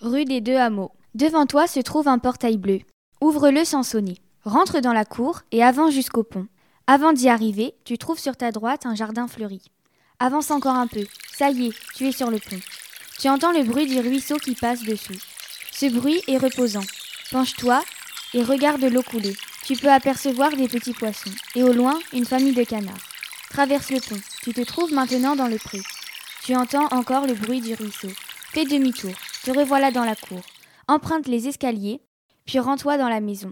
Rue des Deux Hameaux. Devant toi se trouve un portail bleu. Ouvre-le sans sonner. Rentre dans la cour et avance jusqu'au pont. Avant d'y arriver, tu trouves sur ta droite un jardin fleuri. Avance encore un peu. Ça y est, tu es sur le pont. Tu entends le bruit du ruisseau qui passe dessous. Ce bruit est reposant. Penche-toi et regarde l'eau couler. Tu peux apercevoir des petits poissons et au loin une famille de canards. Traverse le pont. Tu te trouves maintenant dans le pré. Tu entends encore le bruit du ruisseau. Fais demi-tour. Te revoilà dans la cour. Emprunte les escaliers, puis rends-toi dans la maison.